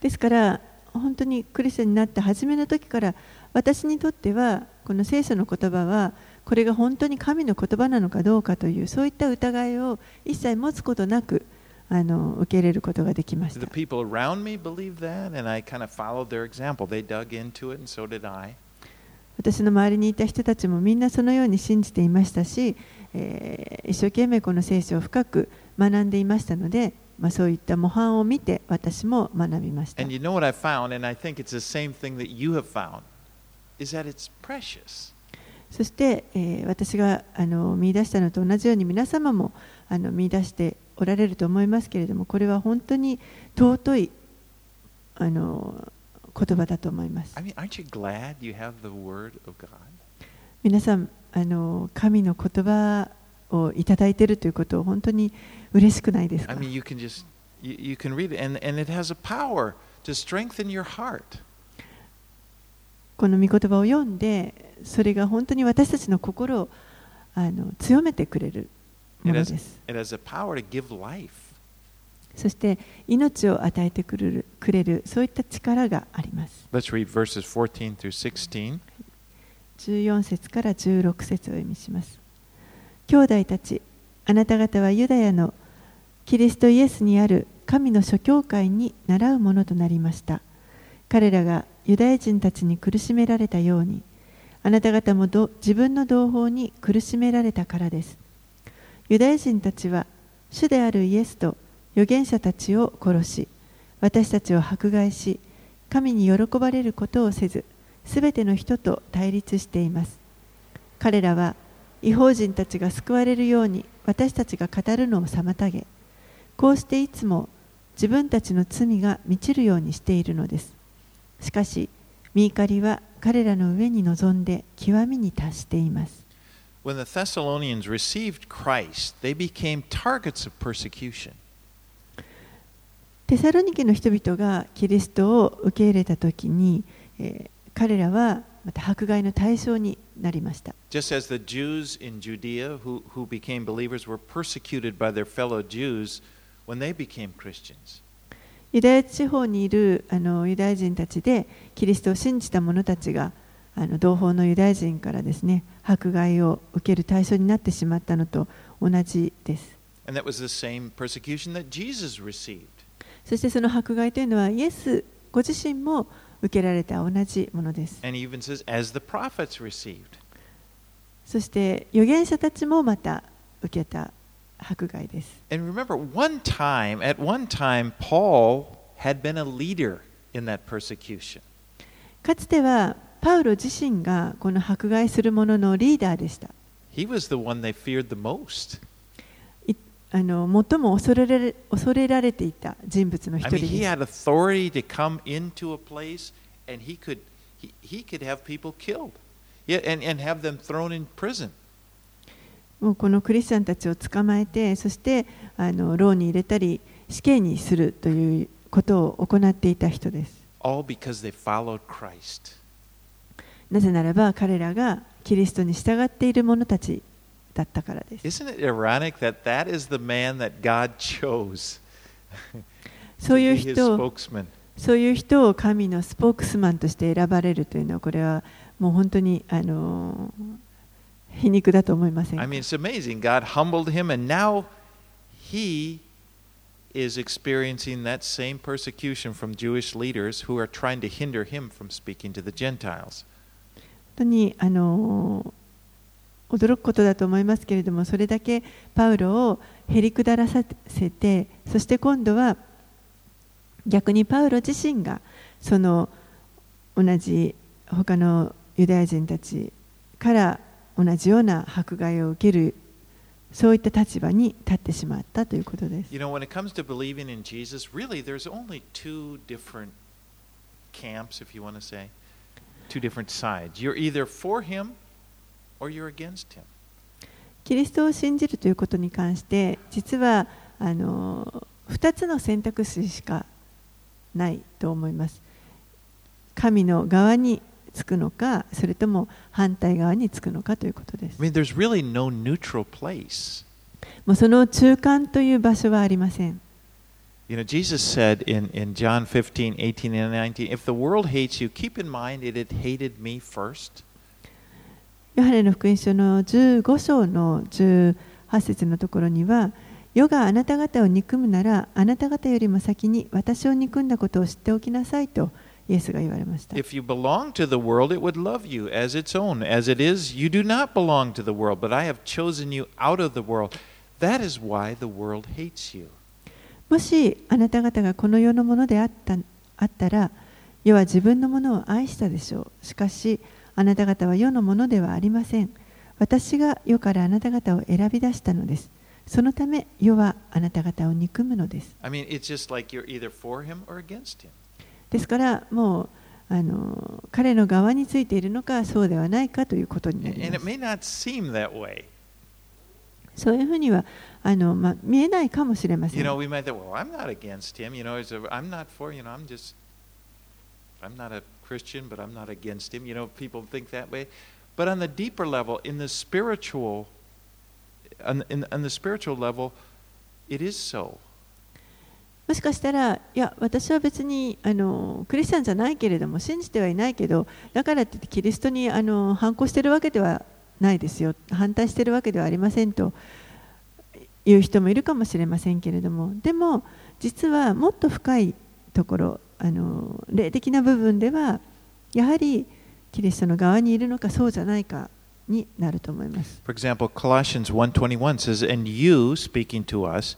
ですから 本当にクリスチャンになった初めの時から私にとってはこの聖書の言葉はこれが本当に神の言葉なのかどうかというそういった疑いを一切持つことなくあの受け入れることができました people around me believed that, and I kind of followed their example. They dug into it, and so did I. 私の周りにいた人たちもみんなそのように信じていましたし、えー一生懸命この聖書を深く学んでいましたので、まあ、そういった模範を見て私も学びました。そして、えー、私があの見出したのと同じように皆様もあの見出しておられると思いますけれどもこれは本当に尊いあの言葉だと思います。皆さんあの神の言葉をいただいているということを本当に嬉しくないですか？I mean, you can just, you, you can read it, and, and it has a power to strengthen your heart. この御言葉を読んで、それが本当に私たちの心をあの強めてくれるものです。そして、命を与えてくれる、くれるそういった力があります。14節から16節を読みします。兄弟たち、あなた方はユダヤのキリストイエスにある神の諸教会に習うものとなりました。彼らがユダヤ人たちに苦しめられたように、あなた方もど自分の同胞に苦しめられたからです。ユダヤ人たちは主であるイエスと預言者たちを殺し、私たちを迫害し、神に喜ばれることをせず、すべての人と対立しています。彼らは違法人たちが救われるように私たちが語るのを妨げ、こうしていつも自分たちの罪が満ちるようにしているのです。しかし、見怒りは彼らの上に臨んで極みに達しています。When the Thessalonians received Christ, they became targets of persecution. テサロニケの人々がキリストを受け入れたときに、えー彼らはまた迫害の対象になりました。ユダヤ地方にいるあのユダヤ人たちでキリストを信じた者たちがあの同胞のユダヤ人からですね迫害を受ける対象になってしまったのと同じです。そしてその迫害というのはイエスご自身も受けられた同じものです。そして、預言者たちもまた受けた迫害です。かつては、パウロ自身がこの迫害する者の,のリーダーでした。あの最も恐れ,れ恐れられていた人物の一人です。もうこのクリスチャンたちを捕まえて、そして、あの牢に入れたり、死刑にするということを行っていた人です。なぜならば、彼らがキリストに従っている者たちだったからです。Isn't it ironic that that is the man that God chose そういう人を?そういう人を神のスポークスマンとして選ばれるというのはこれはもう本当にあの皮肉だと思いません I か mean, it's amazing. God humbled him, and now he is experiencing that same persecution from Jewish leaders who are trying to hinder him from speaking to the Gentiles. 本当にあの驚くことだと思いますけれどもそれだけパウロをへりくだらさせてそして今度は逆にパウロ自身がその同じ他のユダヤ人たちから同じような迫害を受けるそういった立場に立ってしまったということです。You know, when it comes to believing in Jesus, really, there's only two different camps, if you want to say, two different sides. You're either for him or you're against him. キリストを信じるということに関して実はあの2つの選択肢しかないと思います。神の側につくのかそれとも反対側につくのかということです I。mean, there's really no neutral place. もうその中間という場所はありません。You know, Jesus said in, in John 15, 18, and 19, if the world hates you, keep in mind it had hated me first. ヨハネの福音書の15章の18節のところには世があなた方を憎むならあなた方よりも先に私を憎んだことを知っておきなさいとイエスが言われました。If you belong to the world, it would love you as its own. As it is, you do not belong to the world, but I have chosen you out of the world. That is why the world hates you. もしあなた方がこの世のものであったあったら世は自分のものを愛したでしょうしかしあなた方は世のものではありません。私が世からあなた方を選び出したのです。そのため世はあなた方を憎むのです。ですからもうあの彼の側についているのかそうではないかということになります。そういうふうにはあの、まあ、見えないかもしれません。Christian, but I'm not against him. You know, people think that way. But on the deeper level, in the spiritual, on, in, on the spiritual level, it is so. もしかしたら、いや、私は別にあのクリスチャンじゃないけれども、信じてはいないけど、だからってってキリストにあの反抗してるわけではないですよ、反対してるわけではありませんという人もいるかもしれませんけれども、でも、実はもっと深いところ、あの霊的な部分では、やはりキリストの側にいるのか、そうじゃないかになると思います。For example, Colossians 1:21 says, "And you, speaking to us,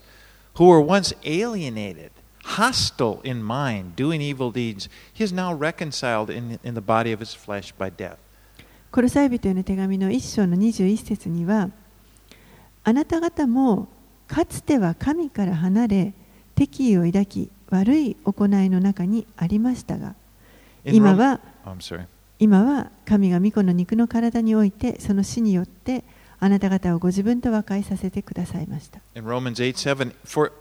who were once alienated, hostile in mind, doing evil deeds, he is now reconciled in, in the body of his flesh by death." コロサイ人への手紙の1章の21節にはあなた方もかつては神から離れ敵意を抱き悪い行いの中にありましたが今は今は神が御子の肉の体においてその死によってあなた方をご自分と和解させてくださいました。For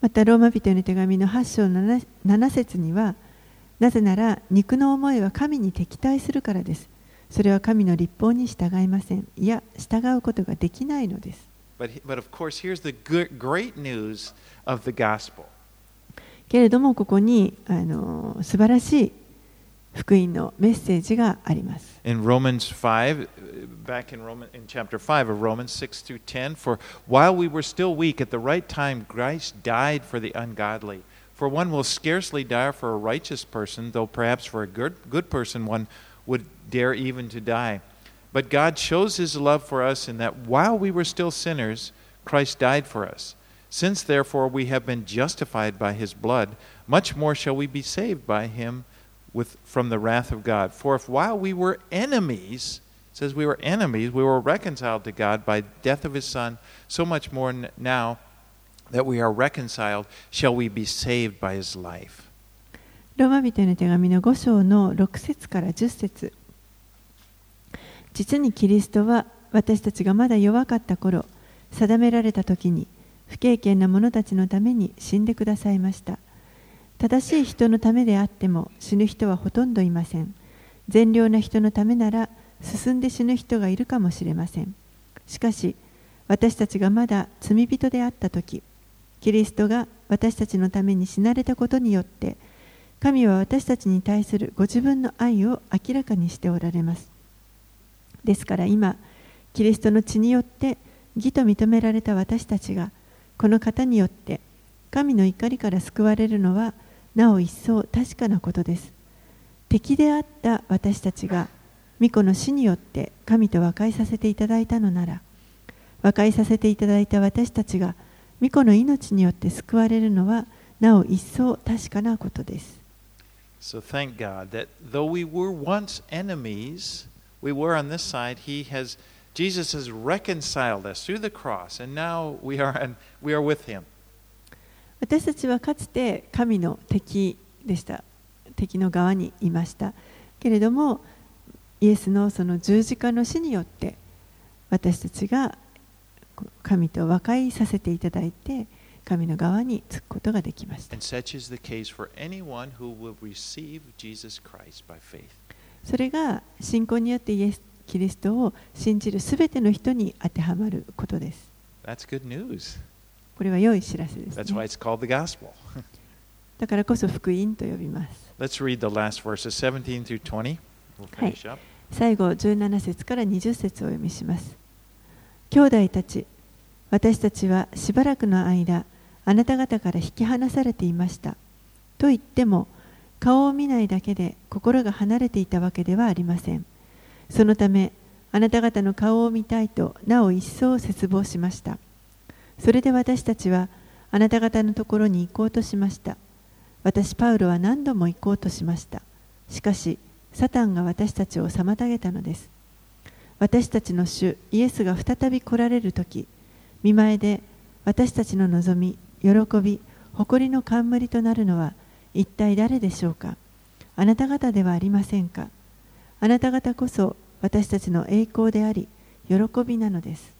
またローマ人の手紙の8章 7, 節には、なぜなら肉の思いは神に敵対するからです。それは神の立法に従いませんいや従うことができないのです But, he- but of course, here's the good, great news of the gospel. けれどもここにあの素晴らしい福音のメッセージがあります。In Romans 5, uh, back in, Roman, in chapter 5 of Romans 6 through 10, for while we were still weak, at the right time, Christ died for the ungodly. For one will scarcely die for a righteous person, though perhaps for a good, good person one would dare even to die. But God shows his love for us in that while we were still sinners, Christ died for us. Since therefore we have been justified by his blood, much more shall we be saved by him with, from the wrath of God. For if while we were enemies, says we were enemies, we were reconciled to God by death of his Son, so much more now that we are reconciled, shall we be saved by his life. ローマ人への手紙の5章の6節から10節。実にキリストは私たちがまだ弱かった頃定められた時に不経験な者たちのために死んでくださいました。正しい人のためであっても死ぬ人はほとんどいません。善良な人のためなら進んで死ぬ人がいるかもしれません。しかし私たちがまだ罪人であった時キリストが私たちのために死なれたことによって神は私たちに対するご自分の愛を明らかにしておられます。ですから今キリストの血によって義と認められた私たちがこの方によって神の怒りから救われるのはなお一層確かなことです。敵であった私たちが御子の死によって神と和解させていただいたのなら和解させていただいた私たちが御子の命によって救われるのはなお一層確かなことです。So thank God that though we were once enemies, we were on this side, he has Jesus has reconciled us through the cross, and now we are and we are with him. 私たちはかつて神の敵でした敵の側にいましたけれどもイエスのその十字架の死によって私たちが神と和解させていただいて神の側につくことができまし。それが信仰によってイエス・キリストを信じるすべての人に当てはまることです。これは良い知らせです、だからこそ福音と呼びます。最後、17節から20節を読みします。兄弟たち、私たちはしばらくの間、あなた方から引き離されていました。と言っても顔を見ないだけで心が離れていたわけではありません。そのためあなた方の顔を見たいとなお一層切望しました。それで私たちはあなた方のところに行こうとしました。私パウロは何度も行こうとしました。しかしサタンが私たちを妨げたのです。私たちの主イエスが再び来られる時見前で私たちの望み喜び誇りの冠となるのは一体誰でしょうかあなた方ではありませんかあなた方こそ私たちの栄光であり喜びなのです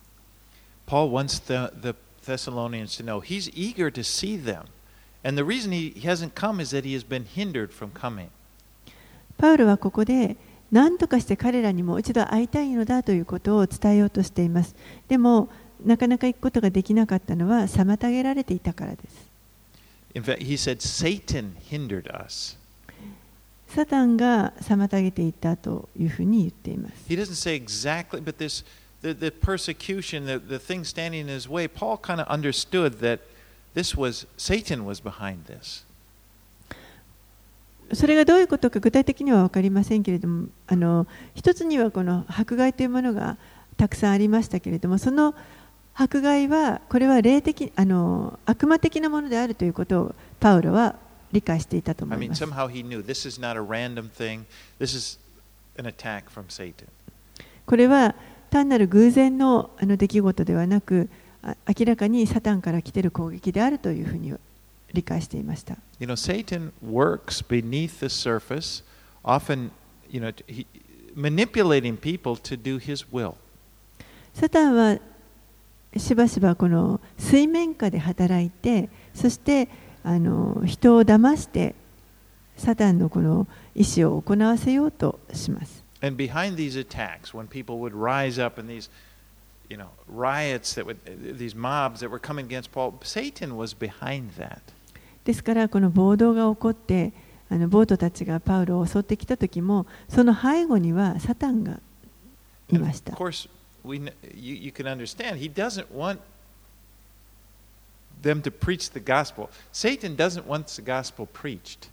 Paul wants the, the Thessalonians to know he's eager to see them. And the reason he, hasn't come is that he has been hindered from coming. パウロはここで何とかして彼らにもう一度会いたいのだということを伝えようとしていますでもなかなか行くことができなかったのは妨げられていたからです In fact, he said Satan hindered us. サタンが妨げていたというふうに言っています He doesn't say exactly, but this the, the persecution, the, the thing standing in his way, Paul kind of understood that this was Satan was behind this. それがどういうことか具体的には分かりませんけれどもあの一つにはこの迫害というものがたくさんありましたけれどもその迫害はこれは霊的あの悪魔的なものであるということをパウロは理解していたと思います。これは単なる偶然の,あの出来事ではなく明らかにサタンから来ている攻撃であるというふうに理解していました。You know, Satan works beneath the surface, often you know, manipulating people to do his will. サタンはしばしばこの水面下で働いてそしてあの人を騙してサタンのこの意思を行わせようとします。And behind these attacks, when people would rise up in these, you know, riots that would, these mobs that were coming against Paul, Satan was behind that. ですからこの暴動が起こってあの暴徒たちがパウロを襲ってきた時もその背後にはサタンがいました of。course, we, kn- you, you can understand he doesn't want them to preach the gospel. Satan doesn't want the gospel preached.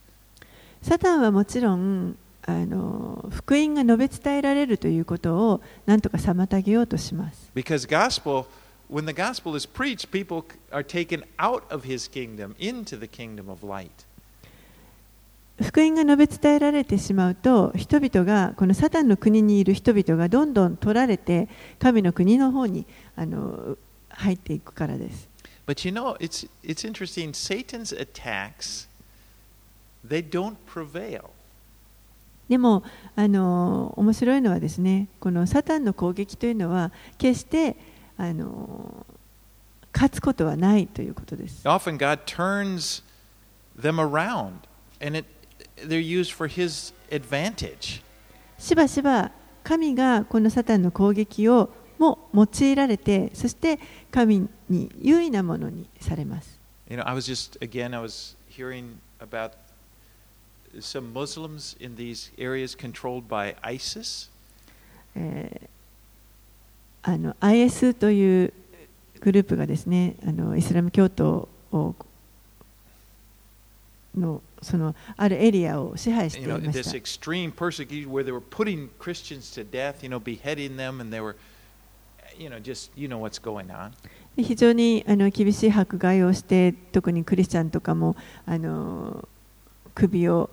サタンはもちろんあの福音が述べ伝えられるということを何とか妨げようとします。 Because gospel, when the gospel is preached, people are taken out of his kingdom into the kingdom of light. 福音が述べ伝えられてしまうと人々がこのサタンの国にいる人々がどんどん取られて神の国の方にあの入っていくからです。But you know, it's, it's interesting. Satan's attacks, they don't prevail. でもあの面白いのはですねこのサタンの攻撃というのは決してあの勝つことはないということです。Often God turns them around, and it, しばしば神がこのサタンの攻撃をも用いられてそして神に優位なものにされます。IS というグループがですねあのイスラム教徒をのそのあるエリアを支配していました。非常にあの厳しい迫害をして、特にクリスチャンとかもあの首を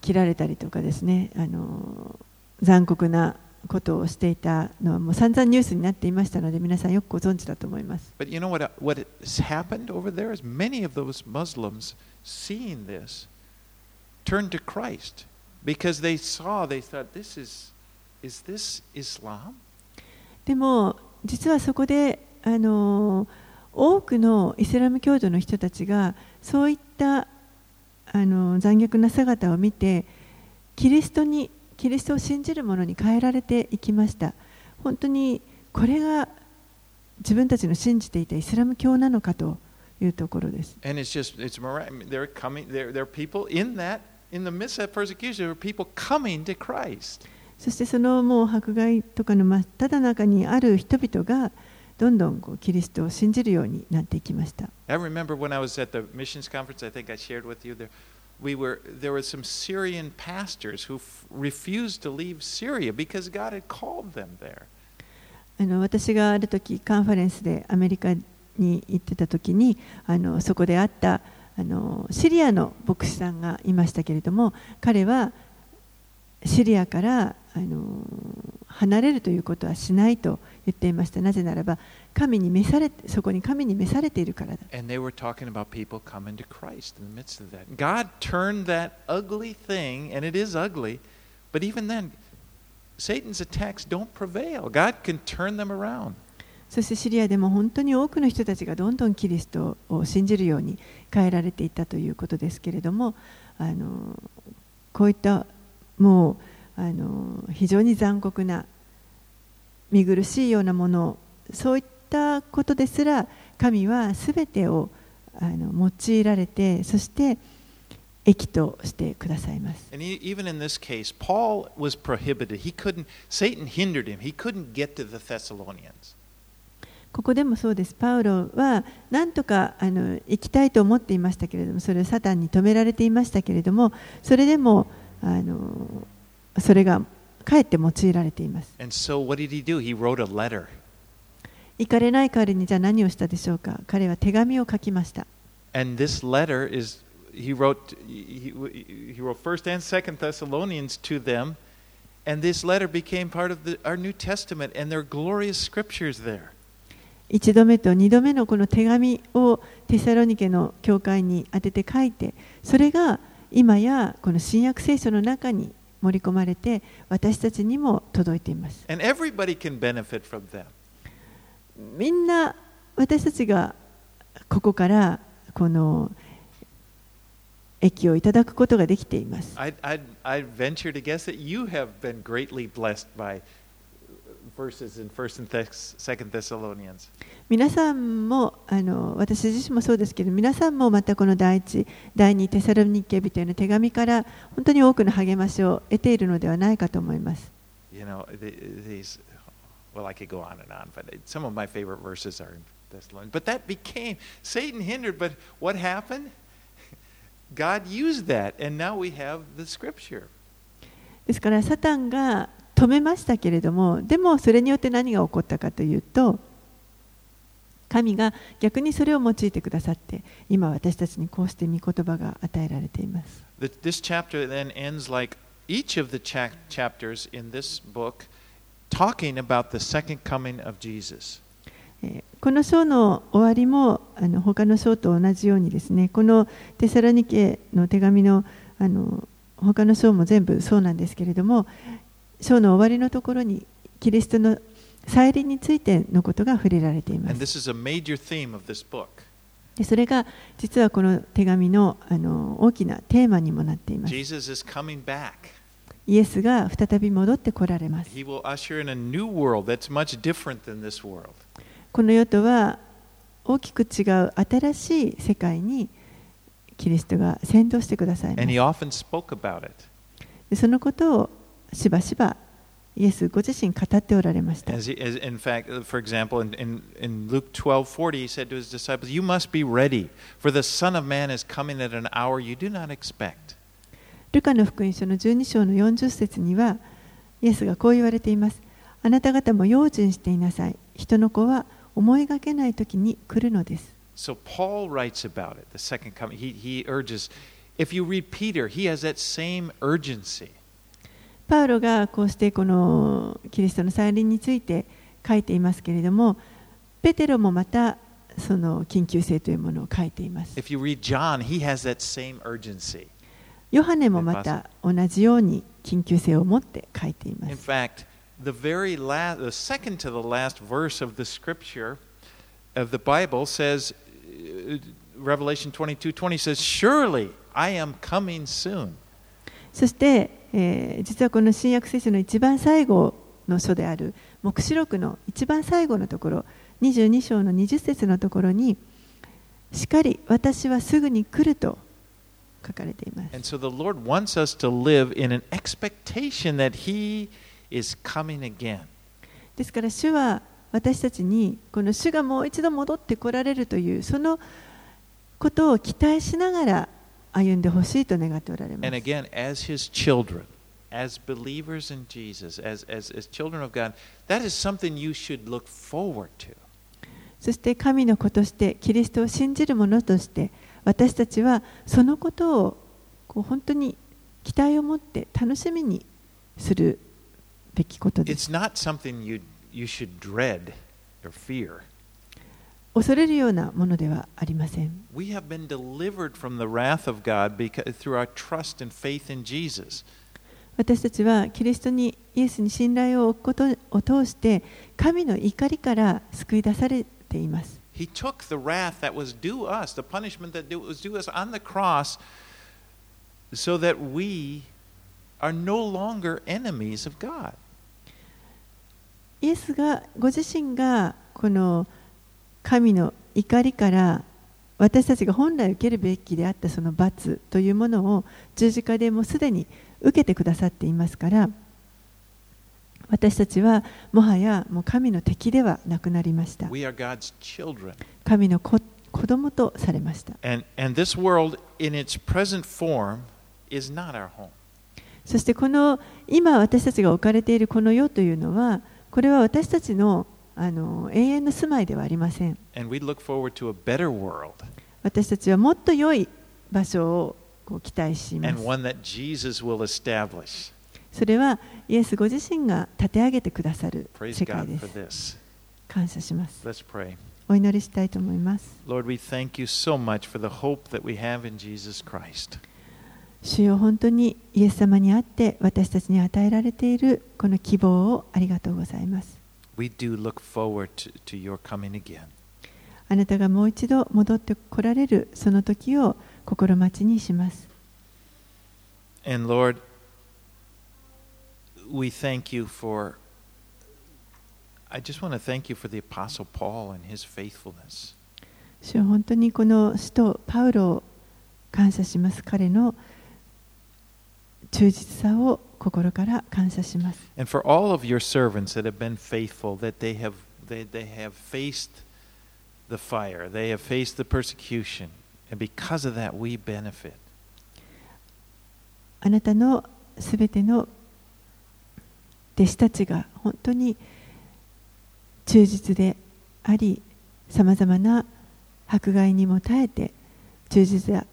切られたりとかですね、あの残酷な。ことをしていたのはもう散々ニュースになっていましたので皆さんよくご存知だと思います。But you know what, what has happened over there is many of those Muslims seeing this turned to Christ because they saw, they thought, this is, is this Islam? でも実はそこであの多くのイスラム教徒の人たちがそういったあの残虐な姿を見てキリストにキリストを信じる者に変えられていきました。本当にこれが自分たちの信じていたイスラム教なのかというところです。そしてそのもう迫害とかの真っただ中にある人々がどんどんキリストを信じるようになっていきました。I remember when I was at the missions conference, I think I shared with you there. We were there were some Syrian pastors who refused to leave Syria because God had called them there. あの私がある時カンファレンスでアメリカに行ってた時にあのそこで会ったあのシリアの牧師さんがいましたけれども彼はシリアからあの離れるということはしないと言っていましたなぜならば神に召されてそこに神に召されているからだ And they were talking about people coming to Christ in the midst of that. God turned that ugly thing, and it is ugly, but even then, Satan's attacks don't prevail. God can turn them around. そしてシリアでも本当に多くの人たちがどんどんキリストを信じるように変えられていったということですけれどもあのこういったもうあの非常に残酷な見苦しいようなものそういったことですら神は全てをあの用いられてそして益としてくださいます。And e- even in this case, Paul was prohibited. He couldn't, Satan hindered him. He couldn't get to the Thessalonians. ここでもそうです。パウロは何とかあの行きたいと思っていましたけれども、それをサタンに止められていましたけれども、それでもあのそれがかえって用いられています。And so what did he do? He wrote a letter. 行かれない代わりにじゃあ何をしたでしょうか。彼は手紙を書きました。And this letter is, he wrote, he, he wrote First and Second Thessalonians to them, and this letter became part of the, our New Testament, and there are glorious scriptures there. 一度目と二度目のこの手紙をテサロニケの教会に当てて書いて、それが今やこの新約聖書の中に盛り込まれて、私たちにも届いています。And everybody can benefit from them. みんな私たちがここからこの駅をいただくことができています。皆さんもあの私自身もそうですけど皆さんもまたこの第一第二テサロニケビというの手紙から本当に多くの励ましを得ているのではないかと思います。well, I could go on and on, but some of my favorite verses are in Thessalonians. But that became, Satan hindered, but what happened? God used that, and now we have the scripture. ですからサタンが止めましたけれどもでもそれによって何が起こったかというと神が逆にそれを用いてくださって今私たちにこうして御言葉が与えられています Th- This chapter then ends like each of the cha- chapters in this book talking about the second coming of Jesus. えーこの章の終わりもあの他の章と同じようにですねこのテサロニケの手紙のあの他の章も全部そうなんですけれども章の終わりのところにキリストの再臨についてのことが触れられていま And す this is a major theme of this book. でそれが実はこの手紙のあの大きなテーマにもなっています Jesus is coming back. イエスが再び戻ってこられます He will usher in a new world that's much different than this world. この世とは大きく違う新しい世界にキリストが先導してくださいそのことをしばしばイエスご自身語っておられました。As as, in fact, uh, for example, in, in, in Luke 12:40, he said to his disciples, "You must be ready, for the Son of Man is coming at an hour you do not expect." ルカの福音書の12章の40節には、イエスがこう言われています。あなた方も用心していなさい。人の子は思いがけない時に来るのです。So Paul writes about it, the second coming. He, he urges, if you read Peter, he has that same urgency. パウロがこうしてこのキリストの再臨について書いていますけれども、ペテロもまたその緊急性というものを書いています。If you read John, he has that same urgency. ヨハネもまた同じように緊急性を持って書いていま In す。fact, the very last, the second to the last verse of the scripture of the Bible says, uh, Revelation 22 20 says, Surely I am coming soon. そして、えー実はこの新約聖書の一番最後の書である黙示録の一番最後のところ22章の20節のところにしかり私はすぐに来ると書かれています And so the Lord wants us to live in an expectation that He is coming again. ですから主は私たちにこの主がもう一度戻ってこられるというそのことを期待しながら歩んでほしいと願っておられま And す again, as His children, as believers in Jesus, as, as, as children of God, that is something you should look forward to. そして神の子としてキリストを信じる者として私たちはそのことをこう本当に期待を持って楽しみにするべきことです。恐れるようなものではありません。私たちはキリストにイエスに信頼を置くことを通して神の怒りから救い出されています。He took the wrath that was due us, the punishment that was due us on the cross, so that we are no longer enemies of God. イエスがご自身がこの神の怒りから私たちが本来受けるべきであったその罰というものを十字架でもうすでに受けてくださっていますから私たちはもはやもう神の敵ではなくなりました。神の子,子供とされました。そしてこの今私たちが置かれているこの世というのはこれは私たちの,あの永遠の住まいではありません。私たちはもっと良い場所をこう期待します。それはイエスご自身が立て上げてくださる世界です.感謝します Let's pray. お祈りしたいと思います Lord, we thank you so much for the hope that we have in Jesus Christ. 主よ本当にイエス様にあって私たちに与えられているこの希望をありがとうございます We do look forward to, to your coming again. あなたがもう一度戻ってこられるその時を心待ちにします And Lord, we thank you for. I just want to thank you for the Apostle Paul and his faithfulness. 主よ本当にこの使徒パウロを感謝します彼の忠実さを心から感謝します And for all of your servants that have been faithful, that they have, they, they have faced the fire, they have faced the persecution, and because of that, we benefit. あなたのすべての 弟子たちが本当に忠実であり、さまざまな迫害にも耐えて忠実で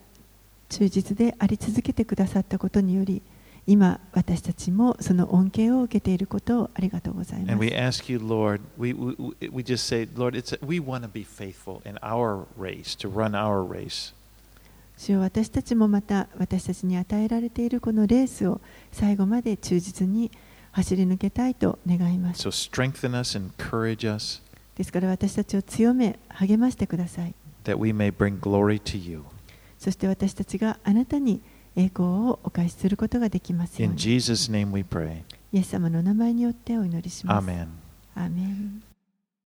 忠実であり続けてくださったことにより、今私たちもその恩恵を受けていることをありがとうございま And we す。ask you, Lord, we, we, we just say, Lord, it's we want to be faithful in our race, to run our race. 主よ私たちもまた私たちに与えられているこのレースを最後まで忠実に走り抜けたいと願います。So strengthen us, encourage us, ですから私たちを強め励ましてください。that we may bring glory to you. そして私たちがあなたに栄光をお返しすることができますよう In に。Jesus' name we pray. イエス様のお名前によってお祈りします。Amen. アーメン